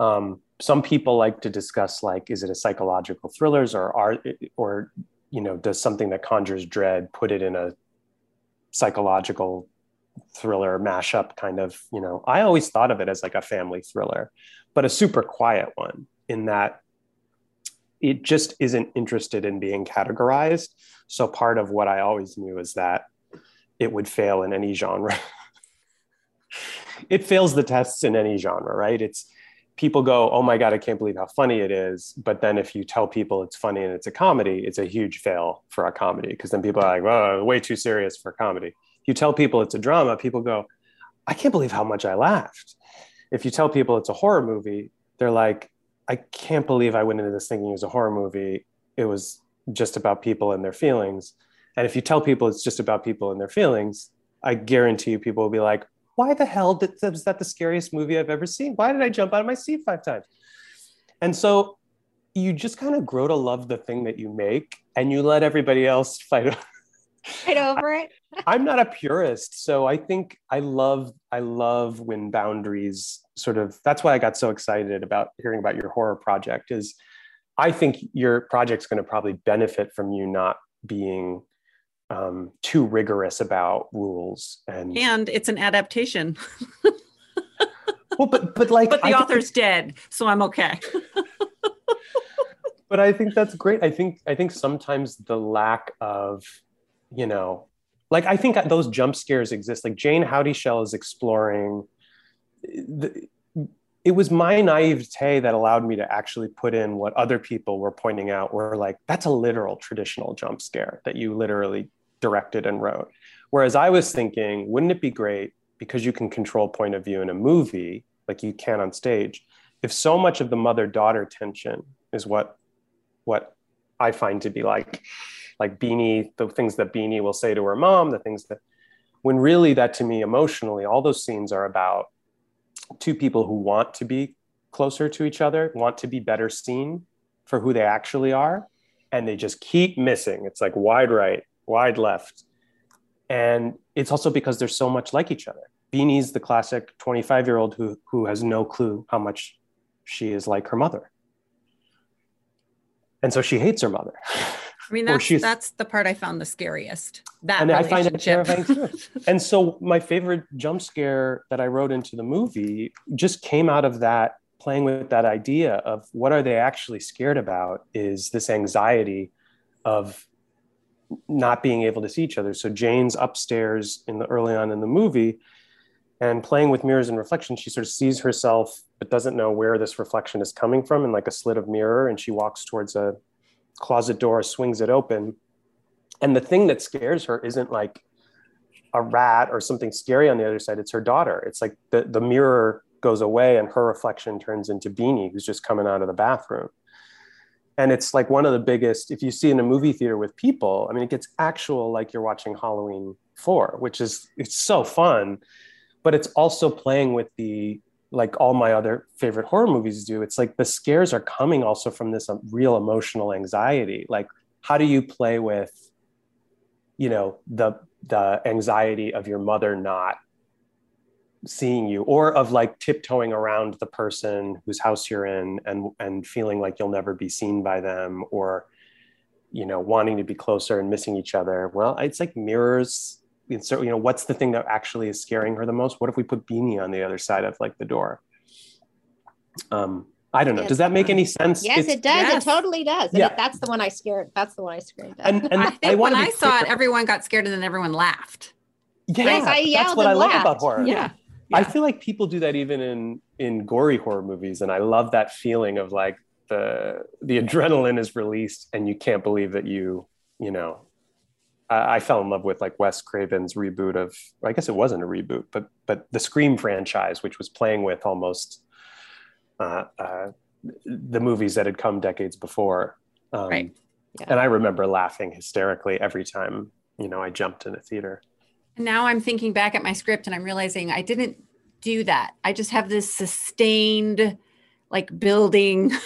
Um, some people like to discuss like is it a psychological thrillers or are or you know does something that conjures dread put it in a psychological thriller mashup kind of you know i always thought of it as like a family thriller but a super quiet one in that it just isn't interested in being categorized. So part of what i always knew is that it would fail in any genre. It fails the tests in any genre right? It's people go oh my god i can't believe how funny it is. But then if you tell people it's funny and it's a comedy it's a huge fail for a comedy because then people are like oh way too serious for comedy. You tell people it's a drama people go i can't believe how much i laughed. If you tell people it's a horror movie they're like i can't believe i went into this thinking it was a horror movie. It was just about people and their feelings. And if you tell people it's just about people and their feelings i guarantee you people will be like why the hell did, was that the scariest movie I've ever seen? Why did I jump out of my seat five times? And so you just kind of grow to love the thing that you make and you let everybody else fight, fight over it. I'm not a purist. So I think I love, I love when boundaries sort of, that's why I got so excited about hearing about your horror project is I think your project's going to probably benefit from you not being um, too rigorous about rules and and it's an adaptation. Well but but like but the I author's dead so i'm okay. But i think that's great. I think i think sometimes the lack of you know like i think those jump scares exist. Like Jayne Houdyshell is exploring the, it was my naivete that allowed me to actually put in what other people were pointing out were like that's a literal traditional jump scare that you literally directed and wrote. Whereas i was thinking wouldn't it be great because you can control point of view in a movie like you can on stage if so much of the mother daughter tension is what what i find to be like like beanie the things that beanie will say to her mom the things that when really that to me emotionally all those scenes are about two people who want to be closer to each other want to be better seen for who they actually are and they just keep missing. It's like wide right wide left and it's also because they're so much like each other beanie's the classic 25 year old who who has no clue how much she is like her mother and so she hates her mother I mean, that's, that's the part I found the scariest. That and I find it terrifying too. and so my favorite jump scare that I wrote into the movie just came out of that playing with that idea of what are they actually scared about is this anxiety of not being able to see each other. So Jayne's upstairs in the early on in the movie and playing with mirrors and reflections, she sort of sees herself but doesn't know where this reflection is coming from in like a slit of mirror and she walks towards a closet door, swings it open. And the thing that scares her isn't like a rat or something scary on the other side. It's her daughter. It's like the, the mirror goes away and her reflection turns into Beanie, who's just coming out of the bathroom. And it's like one of the biggest, if you see in a movie theater with people, I mean, it gets actual like you're watching Halloween 4, which is, it's so fun, but it's also playing with the, like all my other favorite horror movies do. It's like the scares are coming also from this um, real emotional anxiety. Like, how do you play with, you know, the, the anxiety of your mother not seeing you or of like tiptoeing around the person whose house you're in and and feeling like you'll never be seen by them or you know wanting to be closer and missing each other well it's like mirrors and so you know what's the thing that actually is scaring her the most what if we put beanie on the other side of like the door um i don't know does that make any sense Yes, It's- it does. Yes. It totally does. And Yeah. it- that's the one I scared. That's the one I screamed at. and, and I I, think want when I saw it, everyone got scared and then everyone laughed. yeah, Yes, I that's what and i love about horror Yeah. I feel like people do that even in in gory horror movies, and I love that feeling of like the the adrenaline is released, and you can't believe that you you know. I, I fell in love with like Wes Craven's reboot of I guess it wasn't a reboot, but but the Scream franchise, which was playing with almost uh, uh, the movies that had come decades before. Um, Right. Yeah. And I remember laughing hysterically every time you know I jumped in a theater. Now I'm thinking back at my script and I'm realizing I didn't do that. I just have this sustained like building.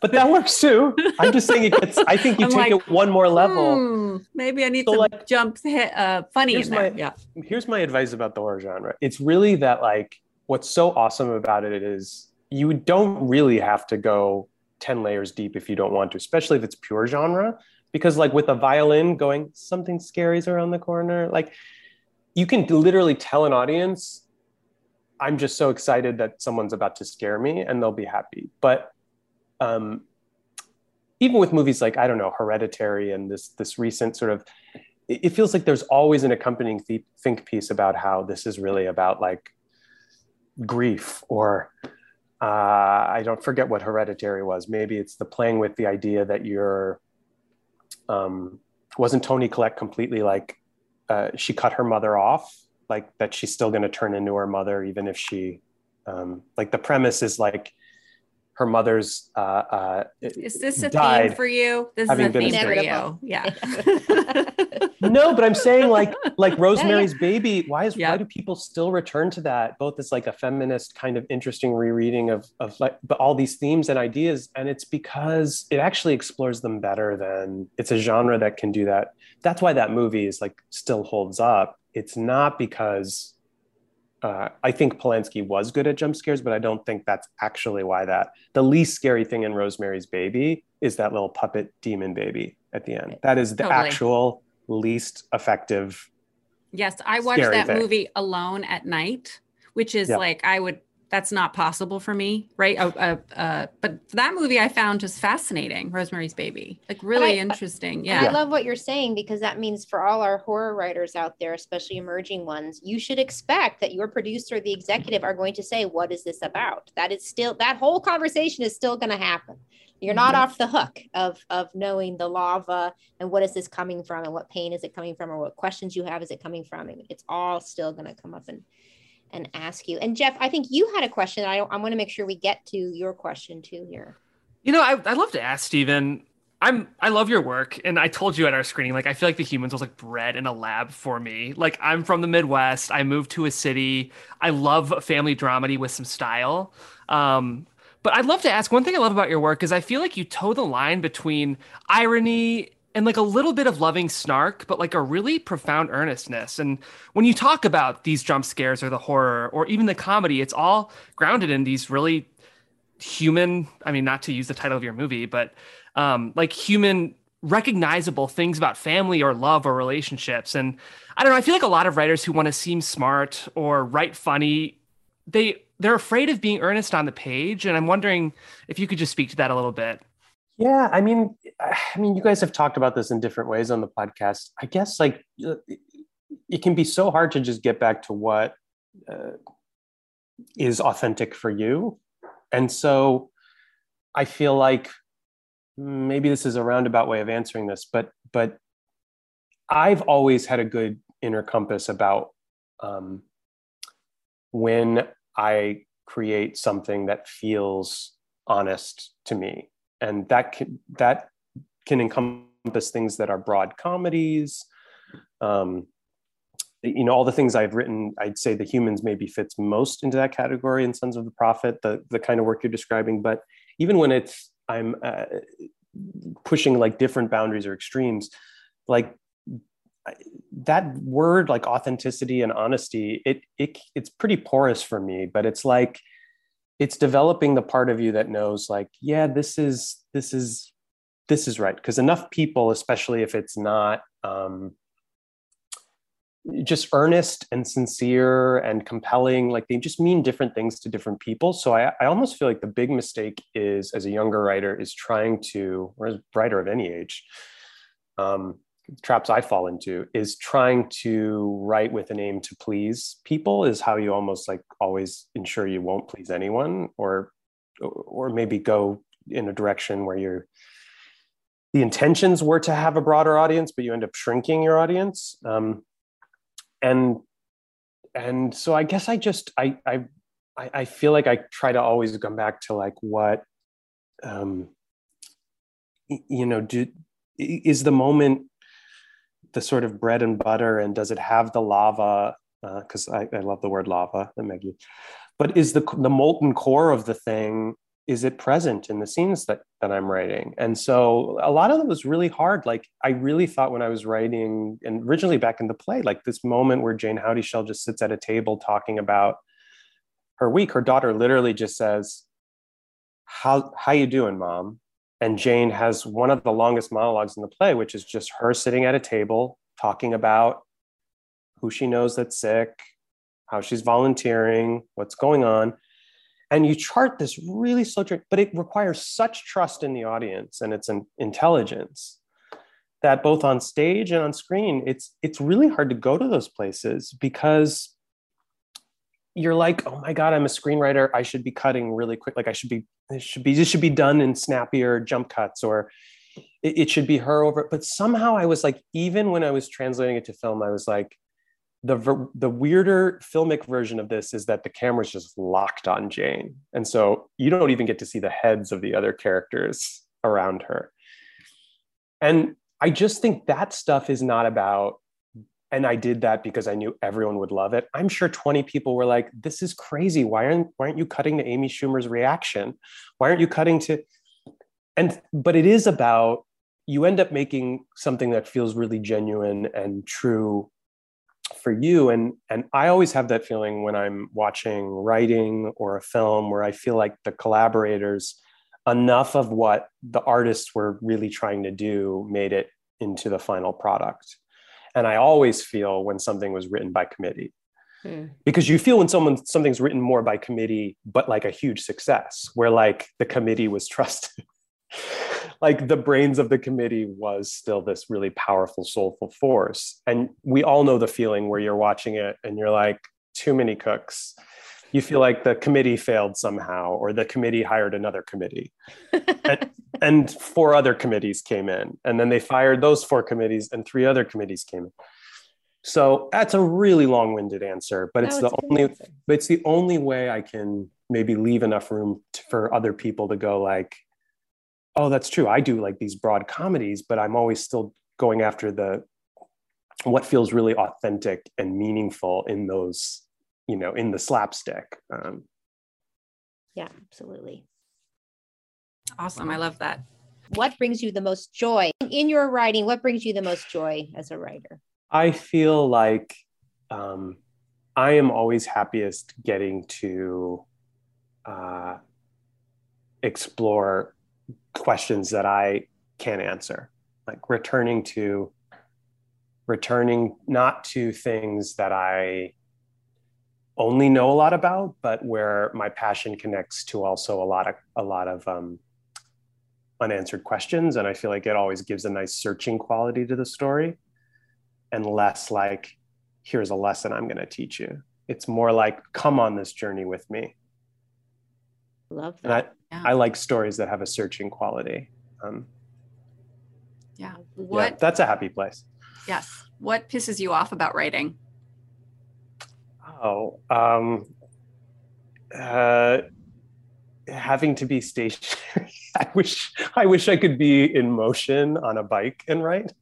But that works too. I'm just saying it gets. I think you I'm take like, it one more level. Hmm, maybe I need So, some like, jumps hit uh funny here's my- yeah. Here's my advice about the horror genre. It's really that like what's so awesome about it is you don't really have to go 10 layers deep if you don't want to, especially if it's pure genre. Because like with a violin going, something scary's around the corner, like you can literally tell an audience, I'm just so excited that someone's about to scare me and they'll be happy. But um, even with movies like, I don't know, Hereditary and this this recent sort of it feels like there's always an accompanying th- think piece about how this is really about like grief or uh, I don't forget what hereditary was. Maybe it's the playing with the idea that you're um, wasn't Toni Collette completely like uh, she cut her mother off, like that she's still going to turn into her mother even if she um, like the premise is like her mother's uh, uh, Is this a theme for you? This is a theme for you. Yeah. no but i'm saying like like rosemary's baby why is Yeah. why do people still return to that both as like a feminist kind of interesting rereading of of like but all these themes and ideas and it's because it actually explores them better than it's a genre that can do that that's why that movie is like still holds up it's not because uh, I think Polanski was good at jump scares, but I don't think that's actually why that. The least scary thing in Rosemary's Baby is that little puppet demon baby at the end. That is the Totally. actual least effective. Yes, I watched that thing. movie alone at night, which is Yeah. like I would that's not possible for me, right? Uh, uh, uh, but that movie I found just fascinating, Rosemary's Baby, like really I- interesting. Yeah. I love what you're saying because that means for all our horror writers out there, especially emerging ones, you should expect that your producer, the executive, are going to say, "What is this about?" That is still that whole conversation is still going to happen. You're not Mhm. off the hook of of knowing the lava and what is this coming from and what pain is it coming from or what questions you have is it coming from. And it's all still going to come up and and ask you. And Jeff, I think you had a question. I I want to make sure we get to your question too here. You know, I, I'd love to ask Stephen. I'm I love your work, and I told you at our screening, like I feel like the humans was like bred in a lab for me. Like I'm from the Midwest. I moved to a city. I love family dramedy with some style. Um, but I'd love to ask one thing I love about your work is I feel like you toe the line between irony and like a little bit of loving snark, but like a really profound earnestness. And when you talk about these jump scares or the horror or even the comedy, it's all grounded in these really human i mean not to use the title of your movie but um like human recognizable things about family or love or relationships. And i don't know i feel like a lot of writers who want to seem smart or write funny they they're afraid of being earnest on the page. And i'm wondering if you could just speak to that a little bit Yeah, I mean, I mean, you guys have talked about this in different ways on the podcast. I guess like uh, it can be so hard to just get back to what uh, is authentic for you, and so I feel like maybe this is a roundabout way of answering this, but but I've always had a good inner compass about um, when I create something that feels honest to me and that can that can encompass things that are broad comedies um, you know all the things i've written i'd say the humans maybe fits most into that category in sons of the prophet the the kind of work you're describing. But even when it's i'm uh, pushing like different boundaries or extremes like that word like authenticity and honesty it, it it's pretty porous for me but it's like it's developing the part of you that knows like yeah this is this is this is right. Because enough people especially if it's not um, just earnest and sincere and compelling like they just mean different things to different people. So I, I almost feel like the big mistake is as a younger writer is trying to or as writer of any age um, traps I fall into is trying to write with an aim to please people is how you almost like always ensure you won't please anyone or or maybe go in a direction where you're the intentions were to have a broader audience but you end up shrinking your audience. Um, and and so I guess I just I I I feel like I try to always come back to like what um you know do is the moment the sort of bread and butter and does it have the lava because uh, I, I, love the word lava Maggie. But is the the molten core of the thing is it present in the scenes that that I'm writing? And so a lot of it was really hard. Like I really thought when I was writing and originally back in the play like this moment where Jayne Houdyshell just sits at a table talking about her week her daughter literally just says how how you doing mom and Jayne has one of the longest monologues in the play, which is just her sitting at a table talking about who she knows that's sick, how she's volunteering, what's going on. And you chart this really slow, but it requires such trust in the audience and its an intelligence that both on stage and on screen, it's it's really hard to go to those places because you're like, oh my God, I'm a screenwriter. I should be cutting really quick. Like I should be, should be, this should be done in snappier jump cuts or it, it should be her over. But somehow I was like, even when I was translating it to film, I was like, the, the weirder filmic version of this is that the camera's just locked on Jayne. And so you don't even get to see the heads of the other characters around her. And I just think that stuff is not about and I did that because I knew everyone would love it. I'm sure 20 people were like, "This is crazy. Why aren't why aren't you cutting to Amy Schumer's reaction? Why aren't you cutting to?" And but it is about you end up making something that feels really genuine and true for you and and I always have that feeling when I'm watching writing or a film where I feel like the collaborators enough of what the artists were really trying to do made it into the final product and I always feel when something was written by committee. mm. because you feel when someone something's written more by committee but like a huge success where like the committee was trusted like the brains of the committee was still this really powerful soulful force and we all know the feeling where you're watching it and you're like too many cooks you feel like the committee failed somehow or the committee hired another committee. And, and, four other committees came in and then they fired those four committees and three other committees came in. So that's a really long-winded answer but it's oh, no, it's the only answer. but it's the only way i can maybe leave enough room to, for other people to go like oh that's true. I do like these broad comedies but i'm always still going after the what feels really authentic and meaningful in those you know in the slapstick um, yeah absolutely. Awesome i love that. What brings you the most joy? In your writing what brings you the most joy as a writer? I feel like um, i am always happiest getting to uh, explore questions that i can't answer. Like returning to returning not to things that i only know a lot about, but where my passion connects to also a lot of a lot of um, unanswered questions, and I feel like it always gives a nice searching quality to the story, and less like here's a lesson I'm going to teach you. It's more like come on this journey with me. Love that. I, yeah. I, like stories that have a searching quality. Um, yeah. What? Yeah, that's a happy place. Yes. What pisses you off about writing? Oh, um, uh, having to be stationary. I wish I wish I could be in motion on a bike and write.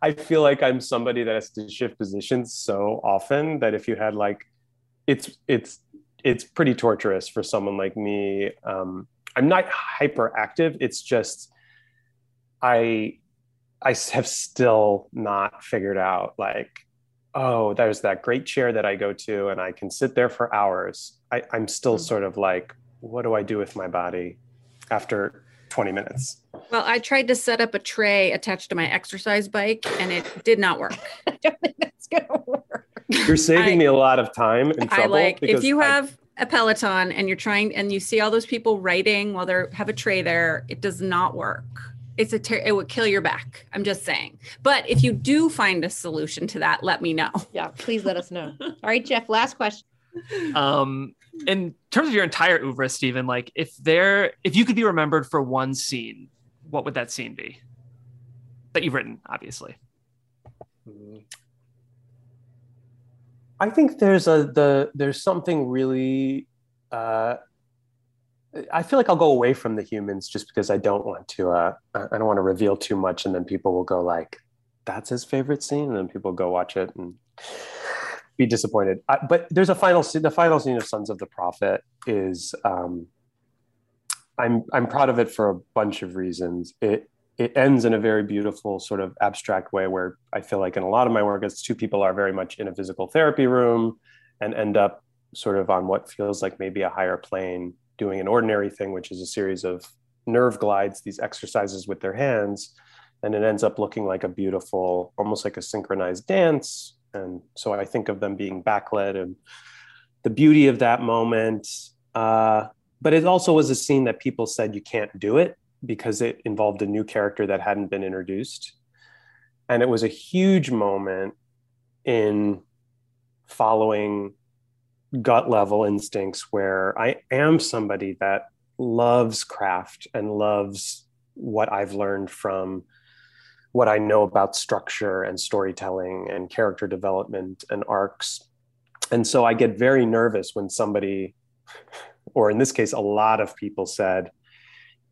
I feel like I'm somebody that has to shift positions so often that if you had like, it's it's it's pretty torturous for someone like me. Um, I'm not hyperactive. It's just I I have still not figured out like oh, there's that great chair that I go to and I can sit there for hours. I, I'm still mm-hmm. sort of like, what do I do with my body after 20 minutes? Well, I tried to set up a tray attached to my exercise bike and it did not work. I don't think that's going to work. You're saving I, me a lot of time and trouble. I like, if you have I, a Peloton and you're trying and you see all those people writing while they have a tray there, it does not work it's a ter- it would kill your back. I'm just saying. But if you do find a solution to that, let me know. Yeah, please let us know. All right, Jeff. Last question. Um, in terms of your entire oeuvre, Stephen, like if there, if you could be remembered for one scene, what would that scene be? That you've written, obviously. I think there's a the there's something really uh, I feel like I'll go away from the humans just because I don't want to. Uh, I don't want to reveal too much, and then people will go like, "That's his favorite scene," and then people go watch it and be disappointed. I, but there's a final scene. The final scene of Sons of the Prophet is. Um, I'm I'm proud of it for a bunch of reasons. It it ends in a very beautiful sort of abstract way where I feel like in a lot of my work, it's two people are very much in a physical therapy room and end up sort of on what feels like maybe a higher plane doing an ordinary thing, which is a series of nerve glides, these exercises with their hands. And it ends up looking like a beautiful, almost like a synchronized dance. And so I think of them being backlit and the beauty of that moment. Uh, but it also was a scene that people said you can't do it because it involved a new character that hadn't been introduced. And it was a huge moment in following gut level instincts where I am somebody that loves craft and loves what I've learned from what I know about structure and storytelling and character development and arcs. And so I get very nervous when somebody, or in this case, a lot of people said,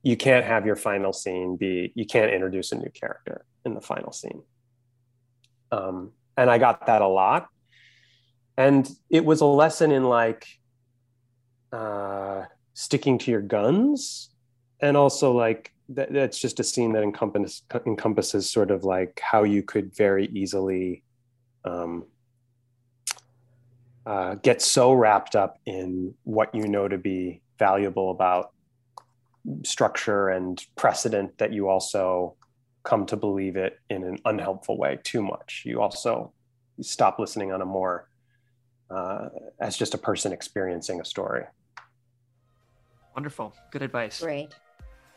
you can't have your final scene be, you can't introduce a new character in the final scene. Um, and I got that a lot and it was a lesson in like uh, sticking to your guns and also like that, that's just a scene that encompass, encompasses sort of like how you could very easily um, uh, get so wrapped up in what you know to be valuable about structure and precedent that you also come to believe it in an unhelpful way too much. You also stop listening on a more uh, as just a person experiencing a story. Wonderful. Good advice. Great.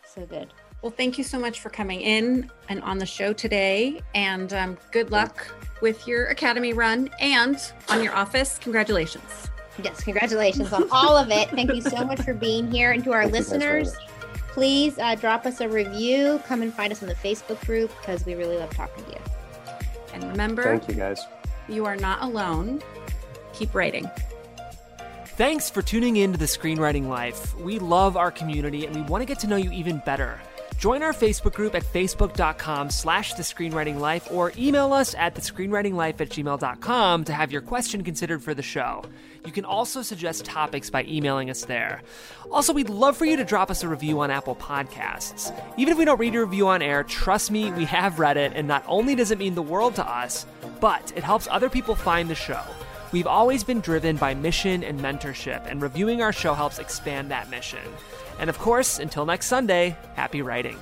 So good. Well, thank you so much for coming in and on the show today. And um, good luck with your Academy run and on your office. Congratulations. Yes, congratulations on all of it. Thank you so much for being here. And to our listeners, please uh, drop us a review. Come and find us on the Facebook group because we really love talking to you. And remember, Thank you guys. you are not alone. Keep writing. Thanks for tuning in to the Screenwriting Life. We love our community and we want to get to know you even better. Join our Facebook group at facebook.com slash the screenwriting life or email us at the screenwritinglife at gmail.com to have your question considered for the show. You can also suggest topics by emailing us there. Also, we'd love for you to drop us a review on Apple Podcasts. Even if we don't read your review on air, trust me, we have read it, and not only does it mean the world to us, but it helps other people find the show. We've always been driven by mission and mentorship, and reviewing our show helps expand that mission. And of course, until next Sunday, happy writing.